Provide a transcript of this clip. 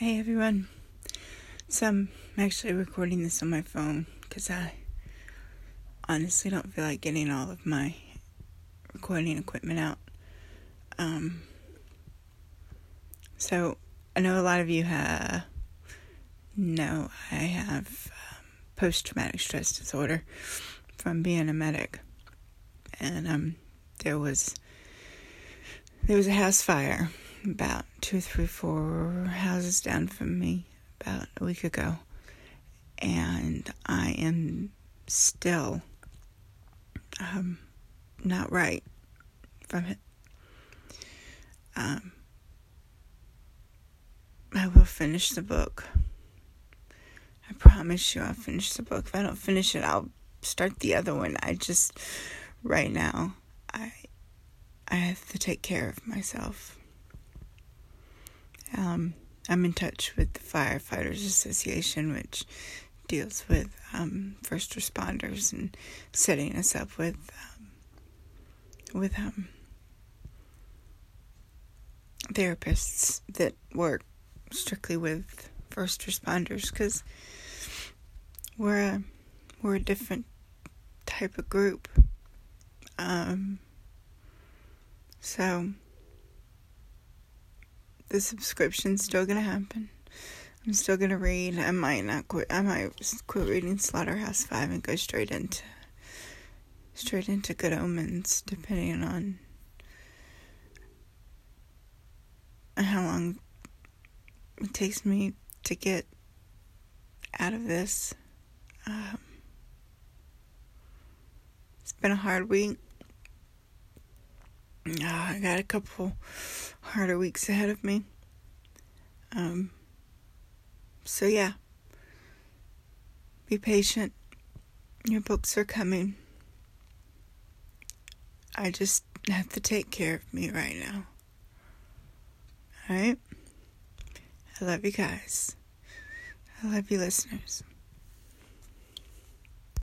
Hey everyone. So I'm actually recording this on my phone because I honestly don't feel like getting all of my recording equipment out. Um, so I know a lot of you have know I have um, post traumatic stress disorder from being a medic, and um, there was there was a house fire about two, three, four houses down from me about a week ago, and I am still um, not right from it. Um, I will finish the book. I promise you, I'll finish the book. If I don't finish it, I'll start the other one. I just, right now, I, I have to take care of myself. Um, I'm in touch with the Firefighters Association, which deals with um, first responders and setting us up with um, with um, therapists that work strictly with first responders because we're a we're a different type of group. Um, so the subscription's still gonna happen. I'm still gonna read. I might not quit. I might quit reading Slaughterhouse Five and go straight into straight into Good Omens, depending on how long it takes me to get out of this. Um, it's been a hard week. Uh, I got a couple harder weeks ahead of me. Um, so, yeah. Be patient. Your books are coming. I just have to take care of me right now. Alright? I love you guys. I love you, listeners.